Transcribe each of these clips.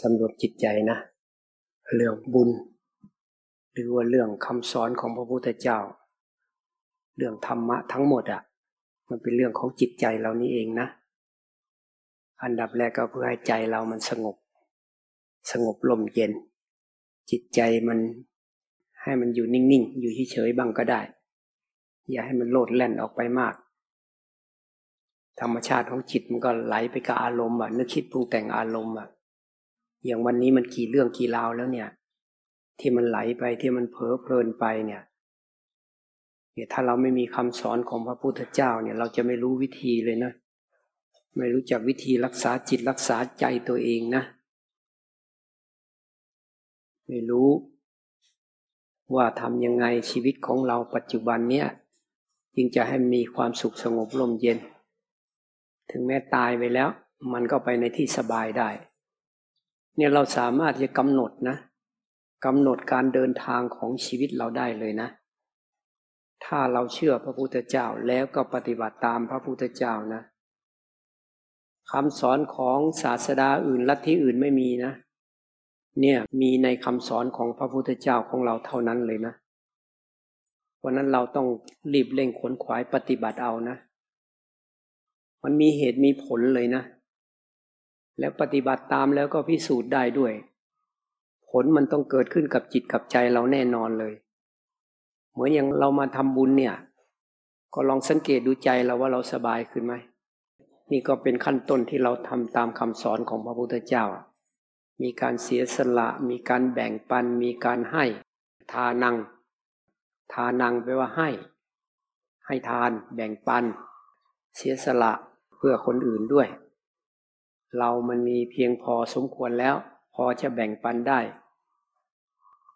สำรวจจิตใจนะ เรื่องบุญ หรือว่าเรื่องคำสอนของพระพุทธเจ้า เรื่องธรรมะทั้งหมดอะ่ะ มันเป็นเรื่องของจิตใจเรานี่เองนะ อันดับแรกก็เพื่อให้ใจเรามันสงบ สงบลมเย็น จิตใจมันให้มันอยู่นิ่งๆ อยู่เฉยๆบ้างก็ได้ อย่าให้มันโลดแล่นออกไปมาก ธรรมชาติของจิตมันก็ไหลไปกับอารมณ์อะนึกคิดปรุงแต่งอารมณ์อะ อย่างวันนี้มันกี่เรื่องกี่ราวแล้วเนี่ย ที่มันไหลไปที่มันเพ้อเพลินไปเนี่ยเนี่ยถ้าเราไม่มีคำสอนของพระพุทธเจ้าเนี่ย เราจะไม่รู้วิธีเลยนะ ไม่รู้จักวิธีรักษาจิตรักษาใจตัวเองนะ ไม่รู้ว่าทำยังไงชีวิตของเราปัจจุบันเนี่ยจึงจะให้มีความสุขสงบลมเย็น ถึงแม้ตายไปแล้ว มันก็ไปในที่สบายได้ เนี่ยเราสามารถจะกำหนดนะกำหนดการเดินทางของชีวิตเราได้เลยนะ ถ้าเราเชื่อพระพุทธเจ้าแล้วก็ปฏิบัติตามพระพุทธเจ้านะคำสอนของศาสดาอื่นลัทธิอื่นไม่มีนะ เนี่ยมีในคำสอนของพระพุทธเจ้าของเราเท่านั้นเลยนะเพราะนั้นเราต้องรีบเร่งขนขวายปฏิบัติเอานะ มันมีเหตุมีผลเลยนะ แล้วปฏิบัติตามแล้วก็พิสูจน์ได้ด้วย ผลมันต้องเกิดขึ้นกับจิตกับใจเราแน่นอนเลย เหมือนอย่างเรามาทำบุญเนี่ย ก็ลองสังเกตดูใจเราว่าเราสบายขึ้นไหมนี่ก็เป็นขั้นต้นที่เราทำตามคำสอนของพระพุทธเจ้า มีการเสียสละ มีการแบ่งปัน มีการให้ ทานัง ทานังแปลว่าให้ ให้ทาน แบ่งปัน เสียสละเพื่อคนอื่นด้วย เรามันมีเพียงพอสมควรแล้ว พอจะแบ่งปันได้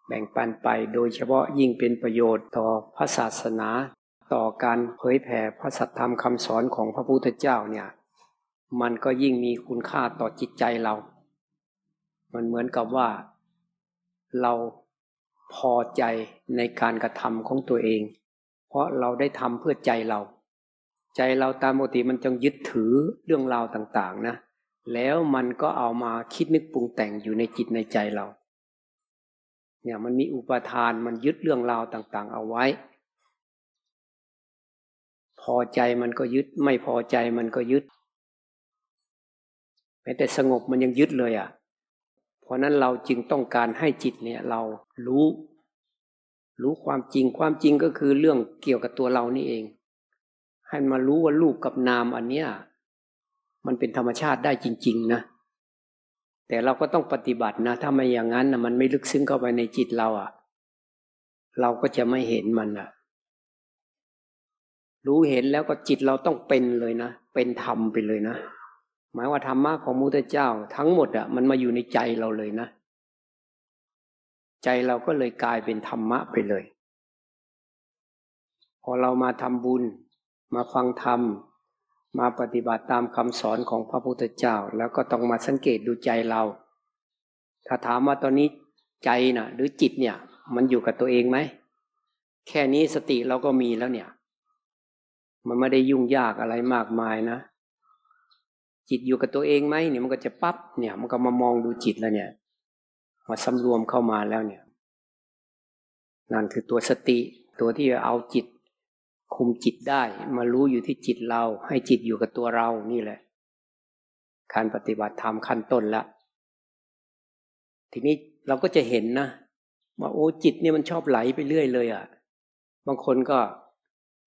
แบ่งปันไปโดยเฉพาะยิ่งเป็นประโยชน์ต่อพระศาสนา ต่อการเผยแผ่พระสัทธรรมคำสอนของพระพุทธเจ้าเนี่ย มันก็ยิ่งมีคุณค่าต่อจิตใจเรา มันเหมือนกับว่า เราพอใจในการกระทำของตัวเอง เพราะเราได้ทำเพื่อใจเรา ใจเราตามปกติมันจงยึดถือเรื่องราวต่าง ๆ นะ แล้วมันก็เอามาคิดนึกปรุงแต่งอยู่ในจิตในใจเรา เนี่ยมันมีอุปทานมันยึดเรื่องราวต่างๆ เอาไว้ พอใจมันก็ยึดไม่พอใจมันก็ยึดแม้แต่สงบมันยังยึดเลยอะ่ะ เพราะนั้นเราจึงต้องการให้จิตเนี่ยเรารู้ รู้ความจริงความจริงก็คือเรื่องเกี่ยวกับตัวเรานี่เอง ให้มารู้ว่ารูปกับนามอันเนี้ย มันเป็นธรรมชาติได้จริง ๆ นะ แต่เราก็ต้องปฏิบัตินะ ถ้าไม่อย่างนั้นนะมันไม่ลึกซึ้งเข้าไปในจิตเราอะ่ะ เราก็จะไม่เห็นมันอะ่ะ รู้เห็นแล้วก็จิตเราต้องเป็นเลยนะ เป็นธรรมไปเลยนะ หมายว่าธรรมะของมุตเจ้า ทั้งหมดอะ่ะ มันมาอยู่ในใจเราเลยนะ ใจเราก็เลยกลายเป็นธรรมะไปเลย พอเรามาทำบุญ มาฟังธรรม มาปฏิบัติตามคำสอนของพระพุทธเจ้า แล้วก็ต้องมาสังเกตดูใจเรา ถ้าถามว่าตอนนี้ใจนะ่ะ หรือจิตเนี่ย มันอยู่กับตัวเองไหม แค่นี้สติเราก็มีแล้วเนี่ย มันไม่ได้ยุ่งยากอะไรมากมายนะ จิตอยู่กับตัวเองไหมเนี่ยมันก็จะปั๊บเนี่ย มันก็มามองดูจิตแล้วเนี่ย มาสำรวมเข้ามาแล้วเนี่ยนั่นคือตัวสติตัวที่เอาจิต คุมจิตได้ มารู้อยู่ที่จิตเรา ให้จิตอยู่กับตัวเรานี่แหละ การปฏิบัติธรรมขั้นต้นละ ทีนี้เราก็จะเห็นนะว่าโอ้จิตเนี่ยมันชอบไหลไปเรื่อยเลยอะ่ะ บางคนก็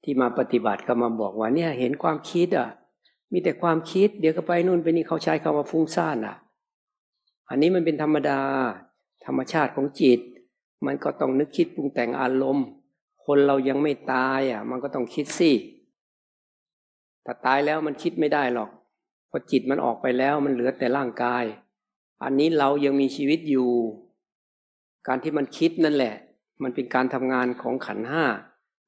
ที่มาปฏิบัติก็มาบอกว่าเนี่ย เห็นความคิดอะ มีแต่ความคิด เดี๋ยวก็ไปนู่นไปนี่เขาใช้คำว่าฟุ้งซ่านอะ อันนี้มันเป็นธรรมดา ธรรมชาติของจิต มันก็ต้องนึกคิดปรุงแต่งอารมณ์ คนเรายังไม่ตายอะ มันก็ต้องคิดสิแต่ตายแล้วมันคิดไม่ได้หรอกเพราะจิตมันออกไปแล้วมันเหลือแต่ร่างกาย อันนี้เรายังมีชีวิตอยู่ การที่มันคิดนั่นแหละ มันเป็นการทำงานของขันห้า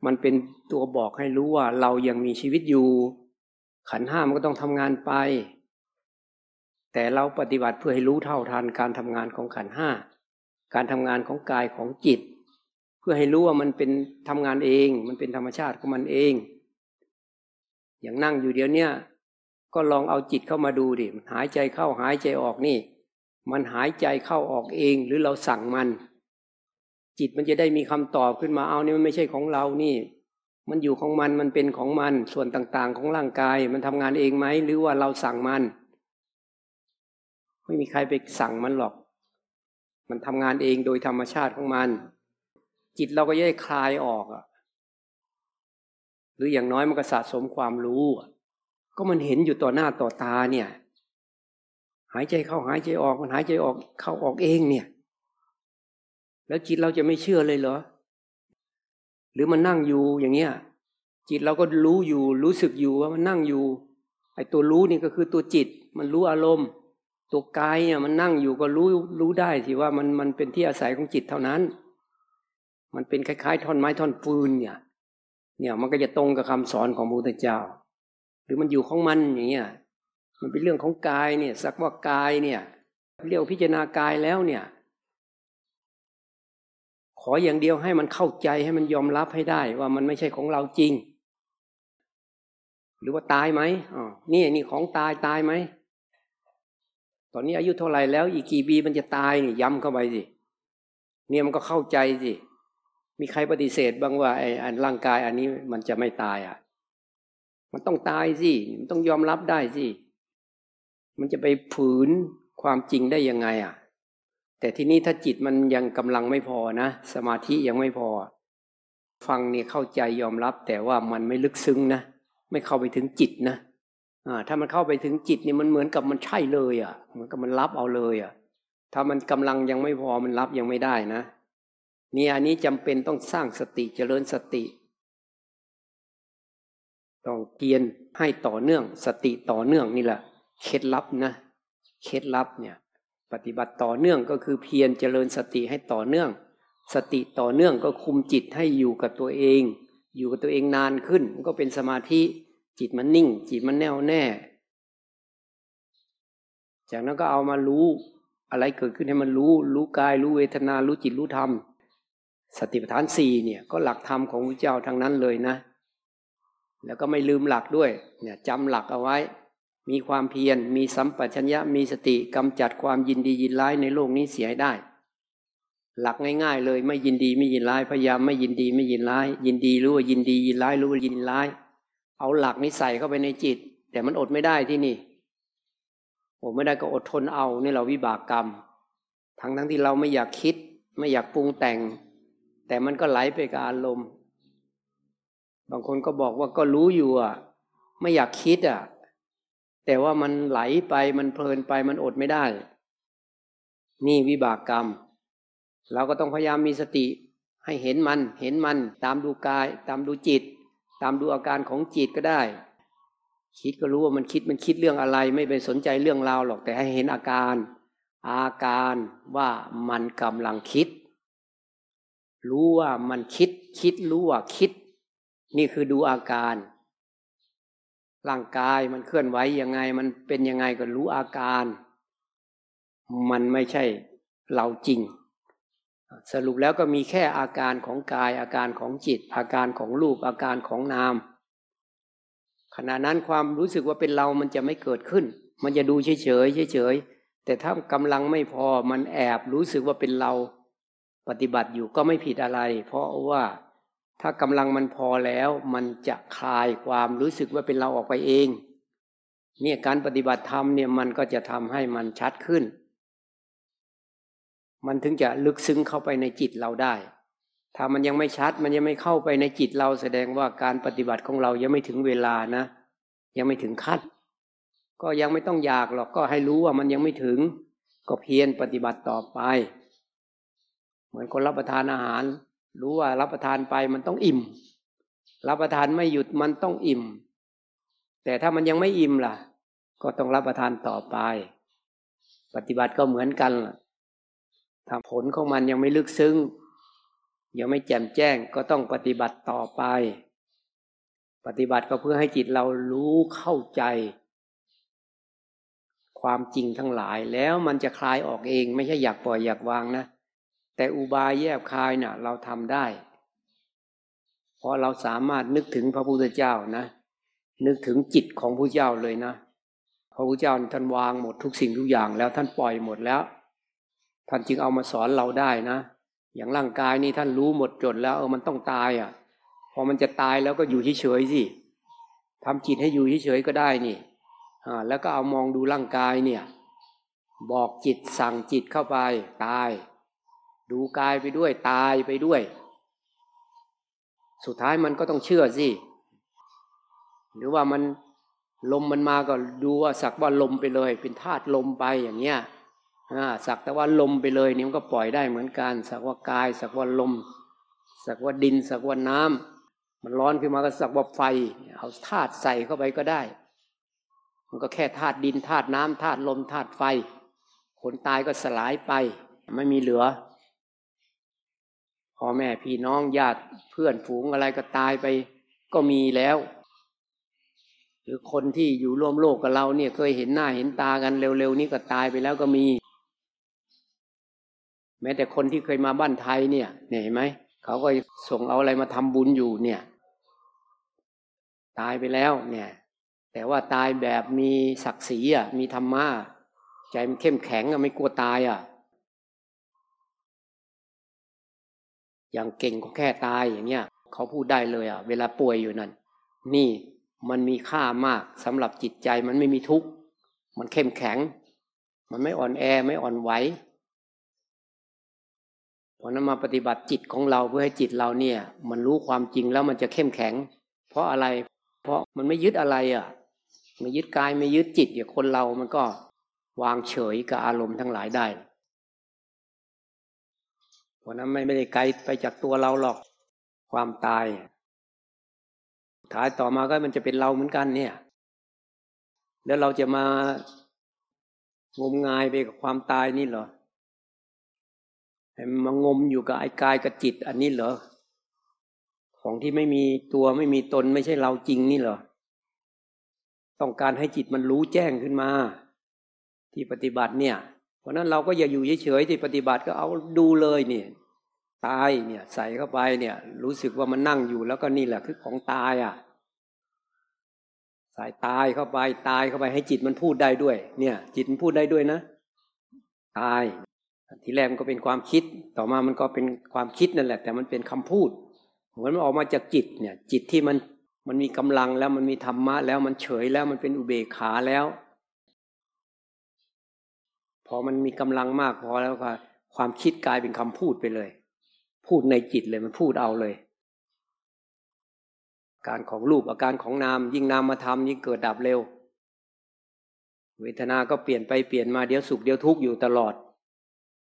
มันเป็นตัวบอกให้รู้ว่าเรายังมีชีวิตอยู่ ขันห้ามันก็ต้องทำงานไป แต่เราปฏิบัติเพื่อให้รู้เท่าทันการทำงานของขันห้า การทำงานของกายของจิต เพื่อให้รู้ว่ามันเป็นทำงานเอง มันเป็นธรรมชาติของมันเอง อย่างนั่งอยู่เดี๋ยวเนี้ก็ลองเอาจิตเข้ามาดูดิหายใจเข้าหายใจออกนี่ มันหายใจเข้าออกเอง หรือเราสั่งมัน จิตมันจะได้มีคำตอบขึ้นมาเอานี่มันไม่ใช่ของเรานี่ มันอยู่ของมันมันเป็นของมัน ส่วนต่างๆ ของร่างกาย มันทำงานเองไหมหรือว่าเราสั่งมัน ไม่มีใครไปสั่งมันหรอก มันทำงานเองโดยธรรมชาติของมัน จิตเราก็จะได้คลายออกอะหรืออย่างน้อยมันก็สะสมความรู้ก็มันเห็นอยู่ต่อหน้าต่อตาเนี่ย หายใจเข้าหายใจออกมันหายใจออกเข้าออกเองเนี่ย แล้วจิตเราจะไม่เชื่อเลยเหรอ หรือมันนั่งอยู่อย่างเงี้ย จิตเราก็รู้อยู่ รู้สึกอยู่ว่ามันนั่งอยู่ไอ้ตัวรู้นี่ก็คือตัวจิต มันรู้อารมณ์ ตัวกายเนี่ยมันนั่งอยู่ก็รู้รู้ได้สิว่ามันมันเป็นที่อาศัยของจิตเท่านั้น มันเป็นคล้ายๆ ท่อนไม้ท่อนฟืนเนี่ย เนี่ยมันก็จะตรงกับคำสอนของพระพุทธเจ้า หรือมันอยู่ของมันอย่างเงี้ยมันเป็นเรื่องของกายเนี่ย สักว่ากายเนี่ยเรียกพิจารณากายแล้วเนี่ย ขออย่างเดียวให้มันเข้าใจให้มันยอมรับให้ได้ว่ามันไม่ใช่ของเราจริง หรือว่าตายไหมอ๋อนี่นี่ของตายตายไหมตอนนี้อายุเท่าไหร่แล้ว อีกกี่ปีมันจะตายนี่ย้ำเข้าไปสิเนี่ยมันก็เข้าใจสิ มีใครปฏิเสธบ้างว่าไอ้ร่างกายอันนี้มันจะไม่ตายอะ มันต้องตายสิมันต้องยอมรับได้สิ มันจะไปฝืนความจริงได้ยังไงอะ แต่ทีนี้ถ้าจิตมันยังกำลังไม่พอนะ สมาธิยังไม่พอ ฟังเนี่ยเข้าใจยอมรับ แต่ว่ามันไม่ลึกซึ้งนะ ไม่เข้าไปถึงจิตนะอ่าถ้ามันเข้าไปถึงจิตเนี่ยมันเหมือนกับมันใช่เลยอะ เหมือนกับมันรับเอาเลยอะ ถ้ามันกำลังยังไม่พอมันรับยังไม่ได้นะ นี่อันนี้จำเป็นต้องสร้างสติเจริญสติ ต้องเกียนให้ต่อเนื่อง สติต่อเนื่องนี่แหละเคล็ดลับนะเคล็ดลับเนี่ย ปฏิบัติต่อเนื่องก็คือเพียรเจริญสติให้ต่อเนื่อง สติต่อเนื่องก็คุมจิตให้อยู่กับตัวเอง อยู่กับตัวเองนานขึ้นก็เป็นสมาธิจิตมันนิ่ง จิตมันแน่วแน่ จากนั้นก็เอามารู้อะไรเกิดขึ้นให้มันรู้ รู้กายรู้เวทนารู้จิตรู้ธรรม สติปัฏฐานสี่เนี่ยก็หลักธรรมของพระเจ้าทั้งนั้นเลยนะ แล้วก็ไม่ลืมหลักด้วยเนี่ยจำหลักเอาไว้ มีความเพียรมีสัมปชัญญะมีสติกำจัดความยินดียินร้ายในโลกนี้เสียได้ หลักง่าย ๆ เลยไม่ยินดีไม่ยินร้ายพยายามไม่ยินดีไม่ยินร้าย ยินดีรู้ว่ายินดียินร้ายรู้ว่ายินร้าย เอาหลักนี้ใส่เข้าไปในจิต แต่มันอดไม่ได้ที่นี่อดไม่ได้ก็อดทนเอานี่เราวิบากกรรม ทั้งทั้งที่เราไม่อยากคิด ไม่อยากปรุงแต่ง แต่มันก็ไหลไปกับอารมณ์ บางคนก็บอกว่าก็รู้อยู่อะ ไม่อยากคิดอะ แต่ว่ามันไหลไปมันเพลินไปมันอดไม่ได้ นี่วิบากกรรม เราก็ต้องพยายามมีสติ ให้เห็นมัน เห็นมัน ตามดูกาย ตามดูจิต ตามดูอาการของจิตก็ได้ คิดก็รู้ว่ามันคิดมันคิดเรื่องอะไร ไม่ไปสนใจเรื่องราวหรอกแต่ให้เห็นอาการ อาการว่ามันกำลังคิด รู้ว่ามันคิด คิดรู้ว่าคิด นี่คือดูอาการ ร่างกายมันเคลื่อนไหวยังไง มันเป็นยังไงก็รู้อาการ มันไม่ใช่เราจริง สรุปแล้วก็มีแค่อาการของกาย อาการของจิต อาการของรูป อาการของนาม ขณะนั้นความรู้สึกว่าเป็นเรามันจะไม่เกิดขึ้น มันจะดูเฉยเฉยเฉยแต่ถ้ากำลังไม่พอมันแอบรู้สึกว่าเป็นเรา ปฏิบัติอยู่ก็ไม่ผิดอะไร เพราะว่าถ้ากำลังมันพอแล้ว มันจะคลายความรู้สึกว่าเป็นเราออกไปเอง เนี่ยการปฏิบัติธรรมเนี่ยมันก็จะทำให้มันชัดขึ้น มันถึงจะลึกซึ้งเข้าไปในจิตเราได้ ถ้ามันยังไม่ชัด มันยังไม่เข้าไปในจิตเราแสดงว่าการปฏิบัติของเรายังไม่ถึงเวลานะ ยังไม่ถึงขั้นก็ยังไม่ต้องอยากหรอกก็ให้รู้ว่ามันยังไม่ถึง ก็เพียรปฏิบัติต่อไป เหมือนคนรับประทานอาหาร รู้ว่ารับประทานไปมันต้องอิ่ม รับประทานไม่หยุดมันต้องอิ่ม แต่ถ้ามันยังไม่อิ่มล่ะ ก็ต้องรับประทานต่อไป ปฏิบัติก็เหมือนกันล่ะถ้าผลของมันยังไม่ลึกซึ้งยังไม่แจ่มแจ้งก็ต้องปฏิบัติต่อไป ปฏิบัติก็เพื่อให้จิตเรารู้เข้าใจ ความจริงทั้งหลายแล้วมันจะคลายออกเอง ไม่ใช่อยากปล่อยอยากวางนะ แต่อุบายแยบคายเนะ่ะ เราทำได้ เพราะเราสามารถนึกถึงพระพุทธเจ้านะ นึกถึงจิตของพระเจ้าเลยนะ พระพุทธเจ้าท่านวางหมดทุกสิ่งทุกอย่างแล้วท่านปล่อยหมดแล้ว ท่านจึงเอามาสอนเราได้นะ อย่างร่างกายนี่ท่านรู้หมดจดแล้วเออมันต้องตายอะ พอมันจะตายแล้วก็อยู่เฉยๆสิทำจิตให้อยู่เฉยๆก็ได้นี่อ่าแล้วก็เอามองดูร่างกายเนี่ย บอกจิตสั่งจิตเข้าไปตาย ดูกายไปด้วยตายไปด้วย สุดท้ายมันก็ต้องเชื่อสิ หรือว่ามันลมมันมาก็ดูว่าสักว่าลมไปเลย เป็นธาตุลมไปอย่างเงี้ยสักแต่ว่าลมไปเลยนี่มันก็ปล่อยได้เหมือนกัน สักว่ากาย สักว่าลม สักว่าดิน สักว่าน้ำมันร้อนขึ้นมาก็สักว่าไฟ เอาธาตุใส่เข้าไปก็ได้ มันก็แค่ธาตุดินธาตุน้ำธาตุลมธาตุไฟ คนตายก็สลายไป ไม่มีเหลือ พ่อแม่พี่น้องญาติเพื่อนฝูงอะไรก็ตายไป ก็มีแล้ว หรือคนที่อยู่ร่วมโลกกับเราเนี่ยเคยเห็นหน้าเห็นตากันเร็วๆนี้ก็ตายไปแล้วก็มี แม้แต่คนที่เคยมาบ้านไทยเนี่ยเห็นไหมเขาก็ส่งเอาอะไรมาทำบุญอยู่เนี่ย ตายไปแล้วเนี่ย แต่ว่าตายแบบมีศักดิ์ศรีอะมีธรรมะใจมันเข้มแข็งอะไม่กลัวตายอะ อย่างเก่งก็แค่ตายอย่างเงี้ยเขาพูดได้เลยอะ เวลาป่วยอยู่นั่น นี่มันมีค่ามากสำหรับจิตใจมันไม่มีทุกข์ มันเข้มแข็ง มันไม่อ่อนแอไม่อ่อนไหวเพราะนั้นมาปฏิบัติจิตของเราเพื่อให้จิตเราเนี่ย มันรู้ความจริงแล้วมันจะเข้มแข็ง เพราะอะไร เพราะมันไม่ยึดอะไรอะไม่ยึดกายไม่ยึดจิตอย่างคนเรามันก็วางเฉยกับอารมณ์ทั้งหลายได้ เพราะนั้นไม่ไม่ได้ไกลไปจากตัวเราหรอกความตายท้ายต่อมาก็มันจะเป็นเราเหมือนกันเนี่ย แล้วเราจะมางมงายไปกับความตายนี่เหรอมางมอยู่กับไอ้กายกับจิต อันนี้เหรอของที่ไม่มีตัวไม่มีตนไม่ใช่เราจริงนี่เหรอต้องการให้จิตมันรู้แจ้งขึ้นมา ที่ปฏิบัติเนี่ย เพราะนั้นเราก็อย่าอยู่เฉยๆที่ปฏิบัติก็เอาดูเลยเนี่ยตายเนี่ยใส่เข้าไปเนี่ย รู้สึกว่ามันนั่งอยู่แล้วก็นี่แหละคือของตายอะใส่ตายเข้าไปตายเข้าไปให้จิตมันพูดได้ด้วย เนี่ย จิตมันพูดได้ด้วยนะ ตาย ทีแรกมันก็เป็นความคิด ต่อมามันก็เป็นความคิดนั่นแหละ แต่มันเป็นคำพูดเหมือนมันออกมาจากจิตเนี่ย จิตที่มันมันมีกำลังแล้วมันมีธรรมะแล้วมันเฉยแล้วมันเป็นอุเบกขาแล้ว พอมันมีกำลังมากพอแล้วก็ความคิดกลายเป็นคำพูดไปเลย พูดในจิตเลยมันพูดเอาเลย การของรูปอาการของนาม ยิ่งนามมาทำยิ่งเกิดดับเร็ว เวทนาก็เปลี่ยนไปเปลี่ยนมาเดี๋ยวสุขเดี๋ยวทุกข์อยู่ตลอด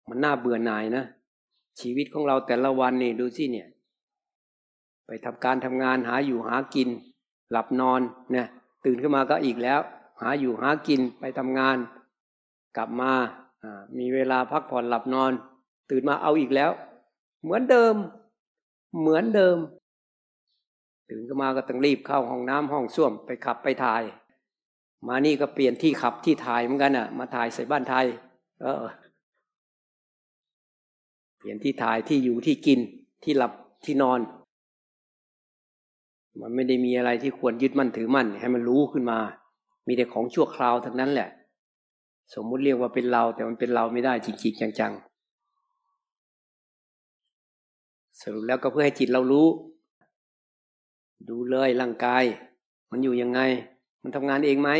มันน่าเบื่อหน่ายนะชีวิตของเราแต่ละวันนี่ดูสิเนี่ย ไปทำการทำงานหาอยู่หากิน หลับนอนเนี่ยตื่นขึ้นมาก็อีกแล้ว หาอยู่หากินไปทำงาน กลับมามีเวลาพักผ่อนหลับนอน ตื่นมาเอาอีกแล้ว เหมือนเดิม เหมือนเดิม ตื่นก็มาก็ต้องรีบเข้าห้องน้ำห้องส้วมไปขับไปถ่าย มานี่ก็เปลี่ยนที่ขับที่ถ่ายเหมือนกันอะ มาถ่ายใส่บ้านไทย เออ เปลี่ยนที่ถ่ายที่อยู่ที่กินที่หลับที่นอน มันไม่ได้มีอะไรที่ควรยึดมั่นถือมั่น ให้มันรู้ขึ้นมา มีแต่ของชั่วคราวทั้งนั้นแหละ สมมุติเรียกว่าเป็นเรา แต่มันเป็นเราไม่ได้จริงๆจังๆสรุปแล้วก็เพื่อให้จิตเรารู้ ดูเลยร่างกาย มันอยู่ยังไง มันทำงานเองไหม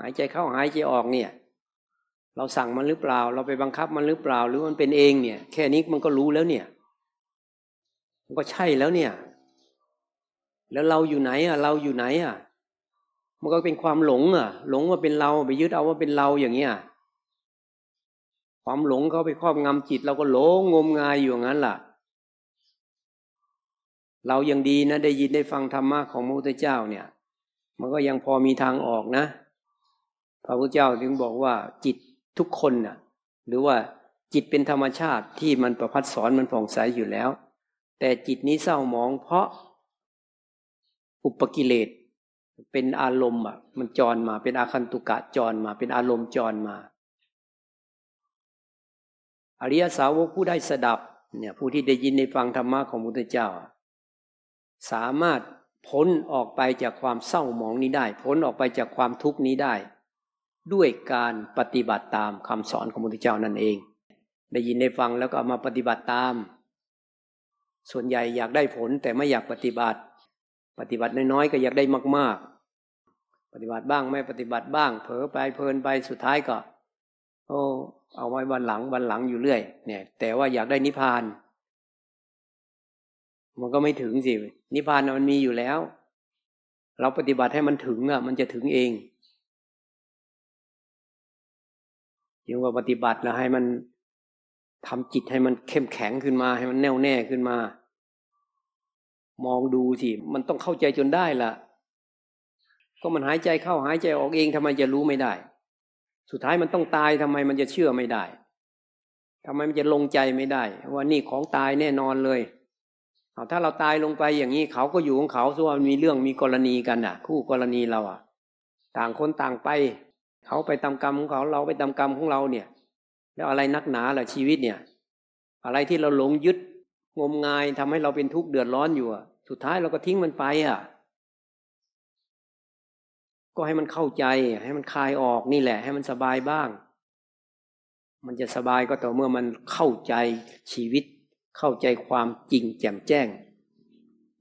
หายใจเข้าหายใจออกเนี่ย เราสั่งมันหรือเปล่า เราไปบังคับมันหรือเปล่า หรือมันเป็นเองเนี่ย แค่นี้มันก็รู้แล้วเนี่ย มันก็ใช่แล้วเนี่ย แล้วเราอยู่ไหนอะ เราอยู่ไหนอะ มันก็เป็นความหลงอะ หลงว่าเป็นเราไปยึดเอาว่าเป็นเราอย่างเงี้ยความหลงเขาไปครอบงำจิต เราก็หลงงมงายอยู่อย่างนั้นล่ะ เรายังดีนะ ได้ยินได้ฟังธรรมะของพระพุทธเจ้าเนี่ย มันก็ยังพอมีทางออกนะ พระพุทธเจ้าถึงบอกว่าจิตทุกคนน่ะ หรือว่าจิตเป็นธรรมชาติที่มันประพัดสอนมันผ่องใสอยู่แล้ว แต่จิตนี้เศร้าหมองเพราะอุปกิเลส เป็นอารมณ์อะ มันจรมาเป็นอาคันตุกะจรมา เป็นอารมณ์จรมา อริยสาวกผู้ได้สดับ เนี่ย ผู้ที่ได้ยินได้ฟังธรรมะของพระพุทธเจ้า สามารถพ้นออกไปจากความเศร้าหมองนี้ได้ พ้นออกไปจากความทุกข์นี้ได้ ด้วยการปฏิบัติตามคำสอนของพระพุทธเจ้านั่นเอง ได้ยินได้ฟังแล้วก็เอามาปฏิบัติตาม ส่วนใหญ่อยากได้ผลแต่ไม่อยากปฏิบัติ ปฏิบัติน้อยๆก็อยากได้มากๆ ปฏิบัติบ้างไม่ปฏิบัติบ้าง เผลอไปเพลินไปสุดท้ายก็ โอ้ เอาไว้วันหลังวันหลังอยู่เรื่อย เนี่ย แต่ว่าอยากได้นิพพาน มันก็ไม่ถึงสินิพพานมันมีอยู่แล้ว เราปฏิบัติให้มันถึงอะ มันจะถึงเองยังว่าปฏิบัติแล้วให้มันทำจิตให้มันเข้มแข็งขึ้นมา ให้มันแน่วแน่ขึ้นมา มองดูสิมันต้องเข้าใจจนได้ละ ก็มันหายใจเข้าหายใจออกเองทำไมจะรู้ไม่ได้ สุดท้ายมันต้องตายทำไมมันจะเชื่อไม่ได้ทำไมมันจะลงใจไม่ได้ ว่านี่ของตายแน่นอนเลยเอาถ้าเราตายลงไปอย่างนี้เขาก็อยู่ของเขาส่วนมีเรื่องมีกรณีกันอะ คู่กรณีเราอะ ต่างคนต่างไป เขาไปตามกรรมของเขาเราไปตามกรรมของเราเนี่ย แล้วอะไรนักหนาล่ะชีวิตเนี่ย อะไรที่เราหลงยึดงมงายทำให้เราเป็นทุกข์เดือดร้อนอยู่สุดท้ายเราก็ทิ้งมันไปอะ ก็ให้มันเข้าใจ ให้มันคลายออกนี่แหละ ให้มันสบายบ้าง มันจะสบายก็ต่อเมื่อมันเข้าใจชีวิต เข้าใจความจริงแจ่มแจ้ง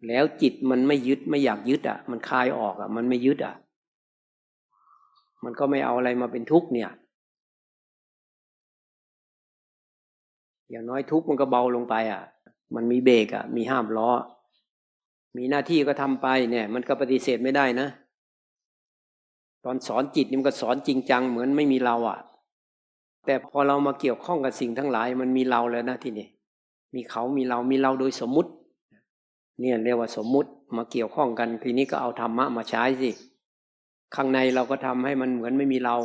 แล้วจิตมันไม่ยึดไม่อยากยึดอะ มันคลายออกอะ มันไม่ยึดอะ มันก็ไม่เอาอะไรมาเป็นทุกข์เนี่ย อย่างน้อยทุกข์มันก็เบาลงไปอะ มันมีเบรกอะ มีห้ามล้อมีหน้าที่ก็ทำไปเนี่ย มันก็ปฏิเสธไม่ได้นะ ตอนสอนจิตนี่มันก็สอนจริงจังเหมือนไม่มีเราอะ แต่พอเรามาเกี่ยวข้องกับสิ่งทั้งหลาย มันมีเราแล้วนะที่นี่มีเขามีเรามีเราโดยสมมุติ เนี่ยเรียกว่าสมมุติมาเกี่ยวข้องกันทีนี้ก็เอาธรรมะมาใช้สิข้างในเราก็ทำให้มันเหมือนไม่มีเรา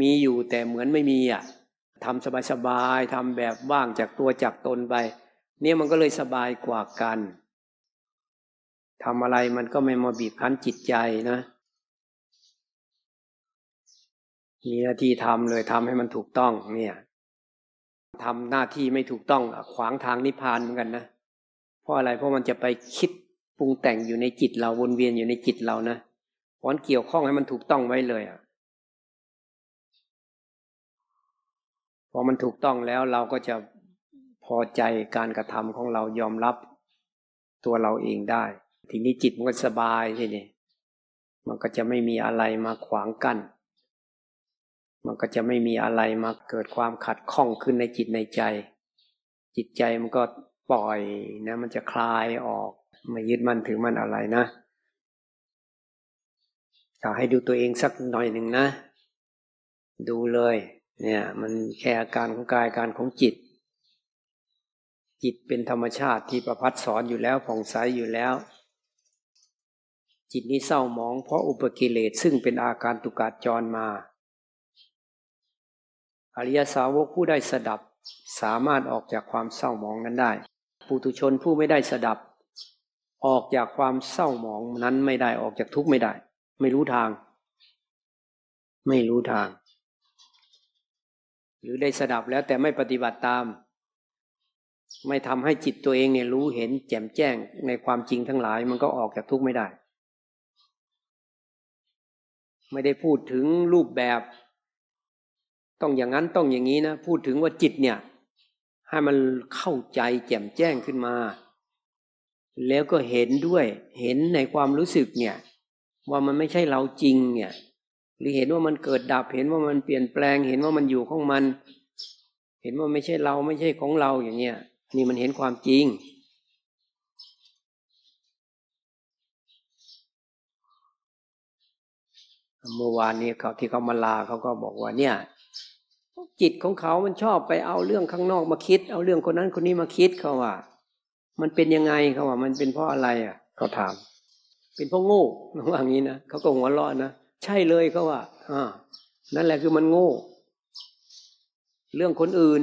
มีอยู่แต่เหมือนไม่มีอะทำสบายๆทำแบบว่างจากตัวจากตนไป เนี่ยมันก็เลยสบายกว่ากันทำอะไรมันก็ไม่มาบีบคั้นจิตใจนะ มีหน้าที่ทำเลยทำให้มันถูกต้อง เนี่ยทำหน้าที่ไม่ถูกต้องขวางทางนิพพานเหมือนกันนะเพราะอะไรเพราะมันจะไปคิดปรุงแต่งอยู่ในจิตเราวนเวียนอยู่ในจิตเรานะพราะเกี่ยวข้องให้มันถูกต้องไว้เลยอะพอมันถูกต้องแล้วเราก็จะพอใจการกระทำของเรายอมรับตัวเราเองได้ ทีนี้จิตมันก็สบายทีนี้มันก็จะไม่มีอะไรมาขวางกัน้น มันก็จะไม่มีอะไรมาเกิดความขัดข้องขึ้นในจิตในใจ จิตใจมันก็ปล่อยนะ มันจะคลายออกไม่ยึดมันถือมันอะไรนะอยากให้ดูตัวเองสักหน่อยหนึ่งนะ ดูเลย เนี่ย มันแค่อาการของกายการของจิต จิตเป็นธรรมชาติที่ประพัดสอนอยู่แล้วผ่องใสอยู่แล้ว จิตนี้เศร้าหมองเพราะอุปกิเลสซึ่งเป็นอาการตุกาจรมา อริยสาวกผู้ได้สดับ สามารถออกจากความเศร้าหมองนั้นได้ปุถุชนผู้ไม่ได้สดับ ออกจากความเศร้าหมองนั้นไม่ได้ออกจากทุกข์ไม่ได้ ไม่รู้ทาง ไม่รู้ทาง หรือได้สดับแล้วแต่ไม่ปฏิบัติตาม ไม่ทำให้จิตตัวเองเนี่ยรู้เห็นแจ่มแจ้งในความจริงทั้งหลาย มันก็ออกจากทุกข์ไม่ได้ ไม่ได้พูดถึงรูปแบบ ต้องอย่างนั้นต้องอย่างนี้นะ พูดถึงว่าจิตเนี่ย ให้มันเข้าใจแจ่มแจ้งขึ้นมา แล้วก็เห็นด้วย เห็นในความรู้สึกเนี่ย ว่ามันไม่ใช่เราจริงเนี่ย หรือเห็นว่ามันเกิดดับ เห็นว่ามันเปลี่ยนแปลง เห็นว่ามันอยู่ของมัน เห็นว่าไม่ใช่เราไม่ใช่ของเราอย่างเงี้ยนี่มันเห็นความจริงเมื่อวานนี้เขาที่เขามาลาเขาก็บอกว่าเนี่ย จิตของเขามันชอบไปเอาเรื่องข้างนอกมาคิด เอาเรื่องคนนั้นคนนี้มาคิดเขาว่า มันเป็นยังไงเขาว่า มันเป็นเพราะอะไรอะ เขาถาม เป็นเพราะโง่ว่างี้นะเขาก็หัวเราะนะใช่เลยเขาว่าอ่านั่นแหละคือมันโง่ เรื่องคนอื่น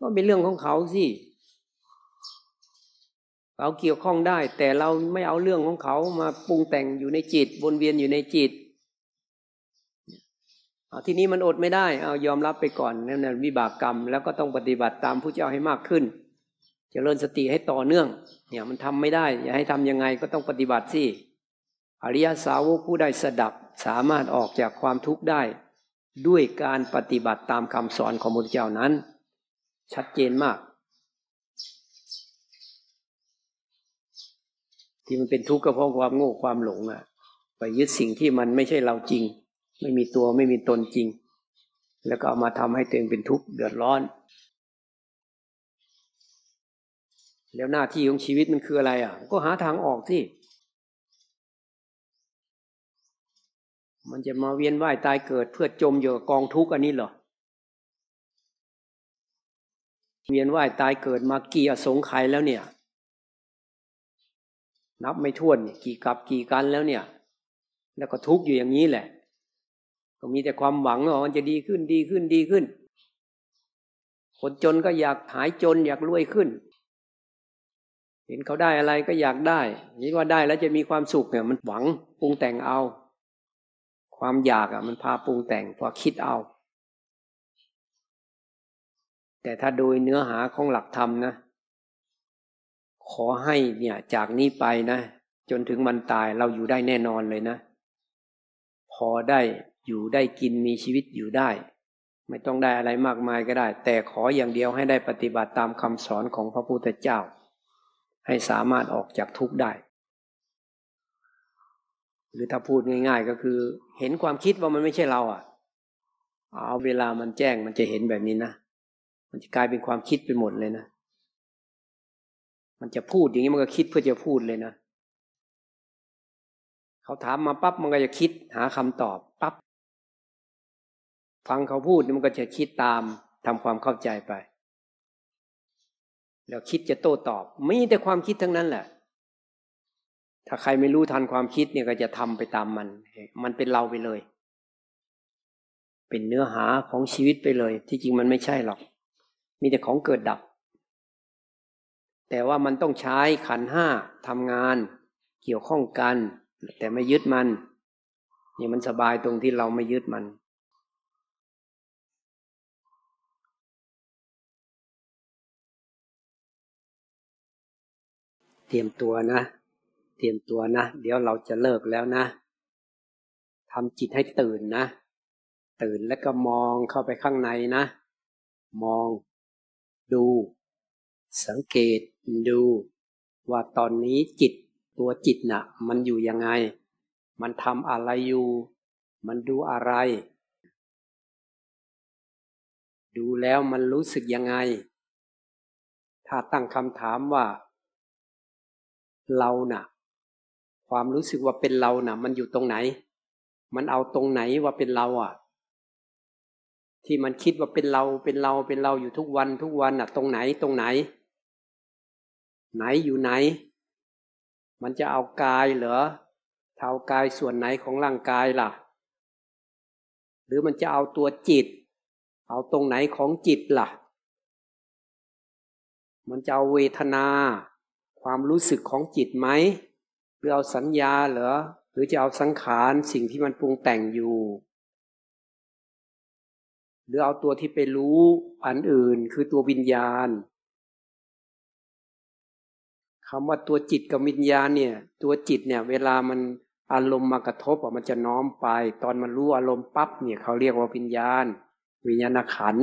ก็เป็นเรื่องของเขาสิเราเกี่ยวข้องได้ แต่เราไม่เอาเรื่องของเขามาปรุงแต่งอยู่ในจิตวนเวียนอยู่ในจิตเอา ทีนี้มันอดไม่ได้ เอายอมรับไปก่อนนั่นวิบากกรรม แล้วก็ต้องปฏิบัติตามผู้เจ้าให้มากขึ้นจริญสติให้ต่อเนื่อง เนี่ยมันทำไม่ได้ อย่าให้ทํำยังไงก็ต้องปฏิบัติสิอริยสาวกผู้ได้สดับสามารถออกจากความทุกข์ได้ ด้วยการปฏิบัติตามคำสอนของพระพุทธเจ้านั้น ชัดเจนมาก ที่มันเป็นทุกข์ก็เพราะความโง่ความหลงอะ่ะ ไปยึดสิ่งที่มันไม่ใช่เราจริง ไม่มีตัวไม่มีตนจริง แล้วก็เอามาทำให้ตัวเองเป็นทุกข์เดือดร้อน แล้วหน้าที่ของชีวิตมันคืออะไรอะ ก็หาทางออกที่มันจะมาเวียนว่ายตายเกิดเพื่อจมอยู่กับกองทุกข์อันนี้เหรอ เวียนว่ายตายเกิดมากี่อสงไขยแล้วเนี่ย นับไม่ถ้วนกี่กับกี่กันแล้วเนี่ย แล้วก็ทุกข์อยู่อย่างนี้แหละ ก็มีแต่ความหวังว่ามันจะดีขึ้นดีขึ้นดีขึ้น คนจนก็อยากหายจนอยากรวยขึ้น เห็นเขาได้อะไรก็อยากได้นี่ว่าได้แล้วจะมีความสุขเนี่ย มันหวังปรุงแต่งเอา ความอยากอะ มันพาปรุงแต่งพอคิดเอา แต่ถ้าโดยเนื้อหาของหลักธรรมนะขอให้เนี่ย จากนี้ไปนะจนถึงมันตายเราอยู่ได้แน่นอนเลยนะ พอได้ อยู่ได้กินมีชีวิตอยู่ได้ ไม่ต้องได้อะไรมากมายก็ได้ แต่ขออย่างเดียวให้ได้ปฏิบัติตามคำสอนของพระพุทธเจ้า ให้สามารถออกจากทุกข์ได้ หรือถ้าพูดง่าย ๆ ก็คือ เห็นความคิดว่ามันไม่ใช่เราอะ เอาเวลามันแจ้งมันจะเห็นแบบนี้นะมันจะกลายเป็นความคิดไปหมดเลยนะมันจะพูดอย่างนี้มันก็คิดเพื่อจะพูดเลยนะเขาถามมาปั๊บมันก็จะคิดหาคำตอบปั๊บ ฟังเขาพูดมันก็จะคิดตามทำความเข้าใจไป แล้วคิดจะโต้ตอบมีแต่ความคิดทั้งนั้นแหละ ถ้าใครไม่รู้ทันความคิดเนี่ยก็จะทำไปตามมัน มันเป็นเราไปเลย เป็นเนื้อหาของชีวิตไปเลย ที่จริงมันไม่ใช่หรอก มีแต่ของเกิดดับ แต่ว่ามันต้องใช้ขันห้าทำงาน เกี่ยวข้องกัน แต่ไม่ยึดมันนี่มันสบายตรงที่เราไม่ยึดมัน เตรียมตัวนะ เตรียมตัวนะ เดี๋ยวเราจะเลิกแล้วนะทำจิตให้ตื่นนะ ตื่นแล้วก็มองเข้าไปข้างในนะ มอง ดู สังเกตดู ว่าตอนนี้จิตตัวจิตนะ่ะ มันอยู่ยังไง มันทำอะไรอยู่ มันดูอะไร ดูแล้วมันรู้สึกยังไง ถ้าตั้งคำถามว่า เรานะ่ะ ความรู้สึกว่าเป็นเรานะ่ะ มันอยู่ตรงไหน มันเอาตรงไหนว่าเป็นเราอะ ที่มันคิดว่าเป็นเราเป็นเราเป็นเราอยู่ทุกวันทุกวันอะ ตรงไหนตรงไหน ไหนอยู่ไหน มันจะเอากายเหรอเท้ากายส่วนไหนของร่างกายล่ะ หรือมันจะเอาตัวจิต เอาตรงไหนของจิตล่ะ มันจะเอาเวทนา ความรู้สึกของจิตไหมหรือเอาสัญญาเหรอหรือจะเอาสังขารสิ่งที่มันปรุงแต่งอยู่ หรือเอาตัวที่ไปรู้อันอื่นคือตัววิญญาณคำว่าตัวจิตกับวิญญาณเนี่ย ตัวจิตเนี่ย เวลามันอารมณ์มากระทบอะมันจะน้อมไป ตอนมันรู้อารมณ์ปั๊บเนี่ยเขาเรียกว่าวิญญาณ วิญญาณขัน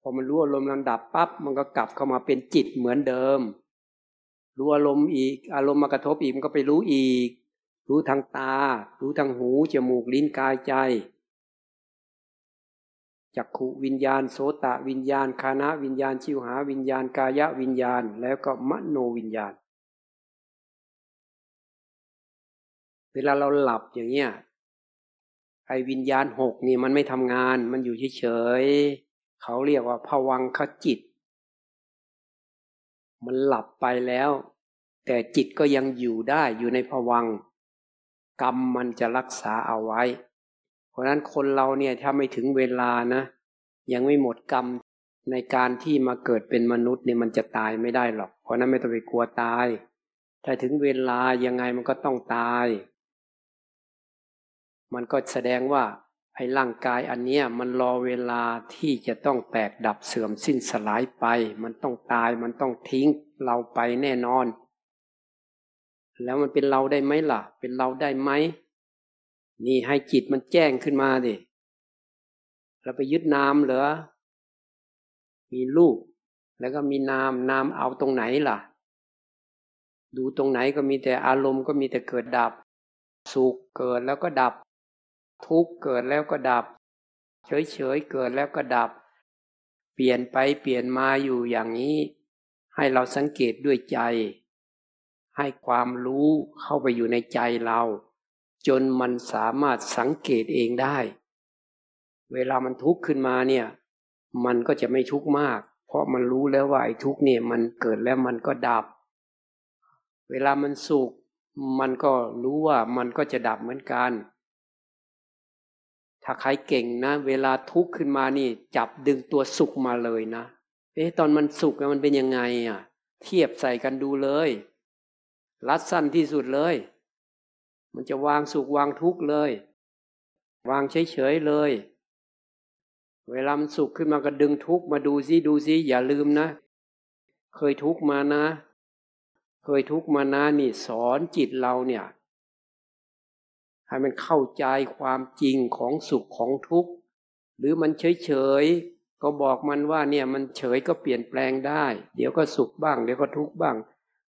พอมันรู้อารมณ์ลำดับปั๊บมันก็กลับเข้ามาเป็นจิตเหมือนเดิม รู้อารมณ์อีก อารมณ์มากระทบอีกมันก็ไปรู้อีก รู้ทางตา รู้ทางหู จมูก ลิ้น กายใจ จักขุวิญญาณ โสตะวิญญาณ คานะวิญญาณ ชิวหาวิญญาณ กายะวิญญาณ แล้วก็มโนวิญญาณ เวลาเราหลับอย่างเงี้ย ไอ้วิญญาณหกนี่มันไม่ทำงาน มันอยู่เฉยๆ เขาเรียกว่าผวังขจิต มันหลับไปแล้ว แต่จิตก็ยังอยู่ได้อยู่ในภวัง กรรมมันจะรักษาเอาไว้ เพราะนั้นคนเราเนี่ยถ้าไม่ถึงเวลานะ ยังไม่หมดกรรมในการที่มาเกิดเป็นมนุษย์เนี่ยมันจะตายไม่ได้หรอก เพราะนั้นไม่ต้องไปกลัวตาย ถ้าถึงเวลายังไงมันก็ต้องตาย มันก็แสดงว่า ไอ้ร่างกายอันเนี้ยมันรอเวลาที่จะต้องแตกดับเสื่อมสิ้นสลายไป มันต้องตายมันต้องทิ้งเราไปแน่นอน แล้วมันเป็นเราได้ไหมล่ะ เป็นเราได้ไหมนี่ให้จิตมันแจ้งขึ้นมาดิเราไปยึดนามเหรอมีรูปแล้วก็มีนามนามเอาตรงไหนล่ะ ดูตรงไหนก็มีแต่อารมณ์ก็มีแต่เกิดดับ สุขเกิดแล้วก็ดับ ทุกเกิดแล้วก็ดับ เฉยเฉยเกิดแล้วก็ดับ เปลี่ยนไปเปลี่ยนมาอยู่อย่างนี้ ให้เราสังเกตด้วยใจ ให้ความรู้เข้าไปอยู่ในใจเรา จนมันสามารถสังเกตเองได้ เวลามันทุกข์ขึ้นมาเนี่ย มันก็จะไม่ทุกข์มาก เพราะมันรู้แล้วว่าไอ้ทุกข์เนี่ยมันเกิดแล้วมันก็ดับ เวลามันสุขมันก็รู้ว่ามันก็จะดับเหมือนกัน ถ้าใครเก่งนะ เวลาทุกข์ขึ้นมานี่ จับดึงตัวสุขมาเลยนะเอ๊ะตอนมันสุขมันเป็นยังไงอะ เทียบใส่กันดูเลย รัดสั้นที่สุดเลย มันจะวางสุขวางทุกข์เลย วางเฉยๆเลย เวลามันสุขขึ้นมาก็ดึงทุกข์มาดูซิดูซิอย่าลืมนะ เคยทุกข์มานะ เคยทุกข์มานะนี่สอนจิตเราเนี่ย ให้มันเข้าใจความจริงของสุขของทุกข์ หรือมันเฉยเฉยก็บอกมันว่าเนี่ยมันเฉยก็เปลี่ยนแปลงได้ เดี๋ยวก็สุขบ้าง เดี๋ยวก็ทุกข์บ้าง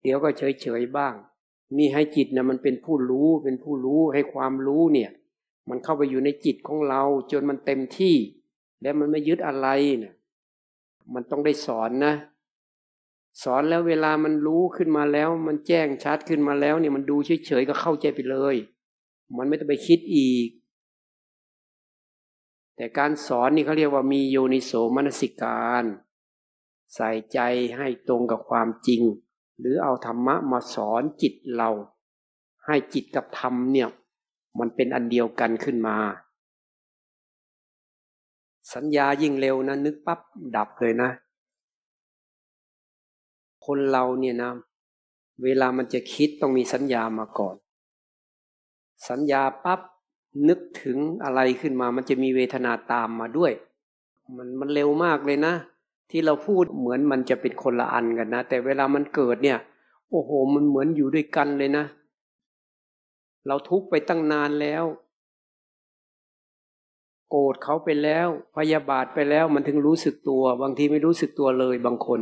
เดี๋ยวก็เฉยเฉยบ้าง นี่ให้จิตนะมันเป็นผู้รู้เป็นผู้รู้ให้ความรู้เนี่ย มันเข้าไปอยู่ในจิตของเราจนมันเต็มที่ แล้วมันไม่ยึดอะไรเนะี่ยมันต้องได้สอนนะ สอนแล้วเวลามันรู้ขึ้นมาแล้ว มันแจ้งชัดขึ้นมาแล้วเนี่ยมันดูเฉยๆก็เข้าใจไปเลย มันไม่ต้องไปคิดอีก แต่การสอนนี่เขาเรียกว่ามีโยนิโสมนสิการ ใส่ใจให้ตรงกับความจริง หรือเอาธรรมะมาสอนจิตเรา ให้จิตกับธรรมเนี่ย มันเป็นอันเดียวกันขึ้นมา สัญญายิ่งเร็วนะ นึกปั๊บดับเลยนะ คนเราเนี่ยนะเวลามันจะคิดต้องมีสัญญามาก่อน สัญญาปั๊บนึกถึงอะไรขึ้นมา มันจะมีเวทนาตามมาด้วย มันมันเร็วมากเลยนะ ที่เราพูดเหมือนมันจะเป็นคนละอันกันนะ แต่เวลามันเกิดเนี่ย โอ้โห มันเหมือนอยู่ด้วยกันเลยนะ เราทุกไปตั้งนานแล้ว โกรธเขาไปแล้ว พยาบาทไปแล้ว มันถึงรู้สึกตัว บางทีไม่รู้สึกตัวเลยบางคน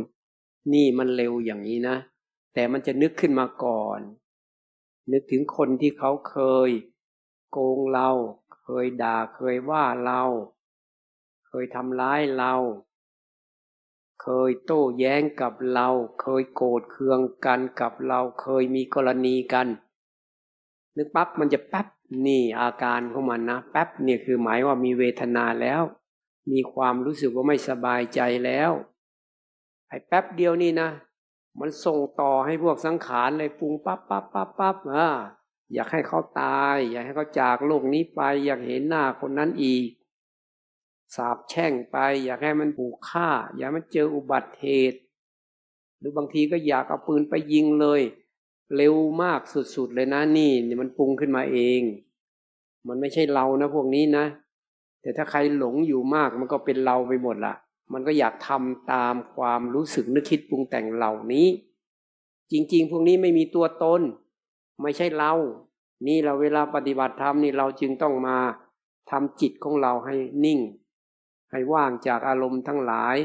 นี่มันเร็วอย่างนี้นะ แต่มันจะนึกขึ้นมาก่อน นึกถึงคนที่เขาเคย โกงเรา เคยด่าเคยว่าเรา เคยทำร้ายเรา เคยโต้แย้งกับเรา เคยโกรธเคืองกันกับเราเคยมีกรณีกัน นึกปั๊บมันจะแป๊บนี่อาการของมันนะแป๊บเนี่ยคือหมายว่ามีเวทนาแล้ว มีความรู้สึกว่าไม่สบายใจแล้วไอ้แป๊บเดียวนี่นะ มันส่งต่อให้พวกสังขารเลยปรุงปั๊บปั๊บปั๊บปั๊บอ่าอยากให้เขาตาย อยากให้เขาจากโลกนี้ไป อยากเห็นหน้าคนนั้นอีก สาบแช่งไป อยากให้มันผูกฆ่า อยากมันเจออุบัติเหตุ หรือบางทีก็อยากเอาปืนไปยิงเลย เร็วมากสุดๆเลยนะนี่นี่มันปรุงขึ้นมาเอง มันไม่ใช่เรานะพวกนี้นะ แต่ถ้าใครหลงอยู่มากมันก็เป็นเราไปหมดละ มันก็อยากทำตามความรู้สึกนึกคิดปรุงแต่งเหล่านี้ จริง ๆ พวกนี้ไม่มีตัวตน ไม่ใช่เรา นี่เราเวลาปฏิบัติธรรมนี่เราจึงต้องมาทำจิตของเราให้นิ่ง ให้ว่างจากอารมณ์ทั้งหลาย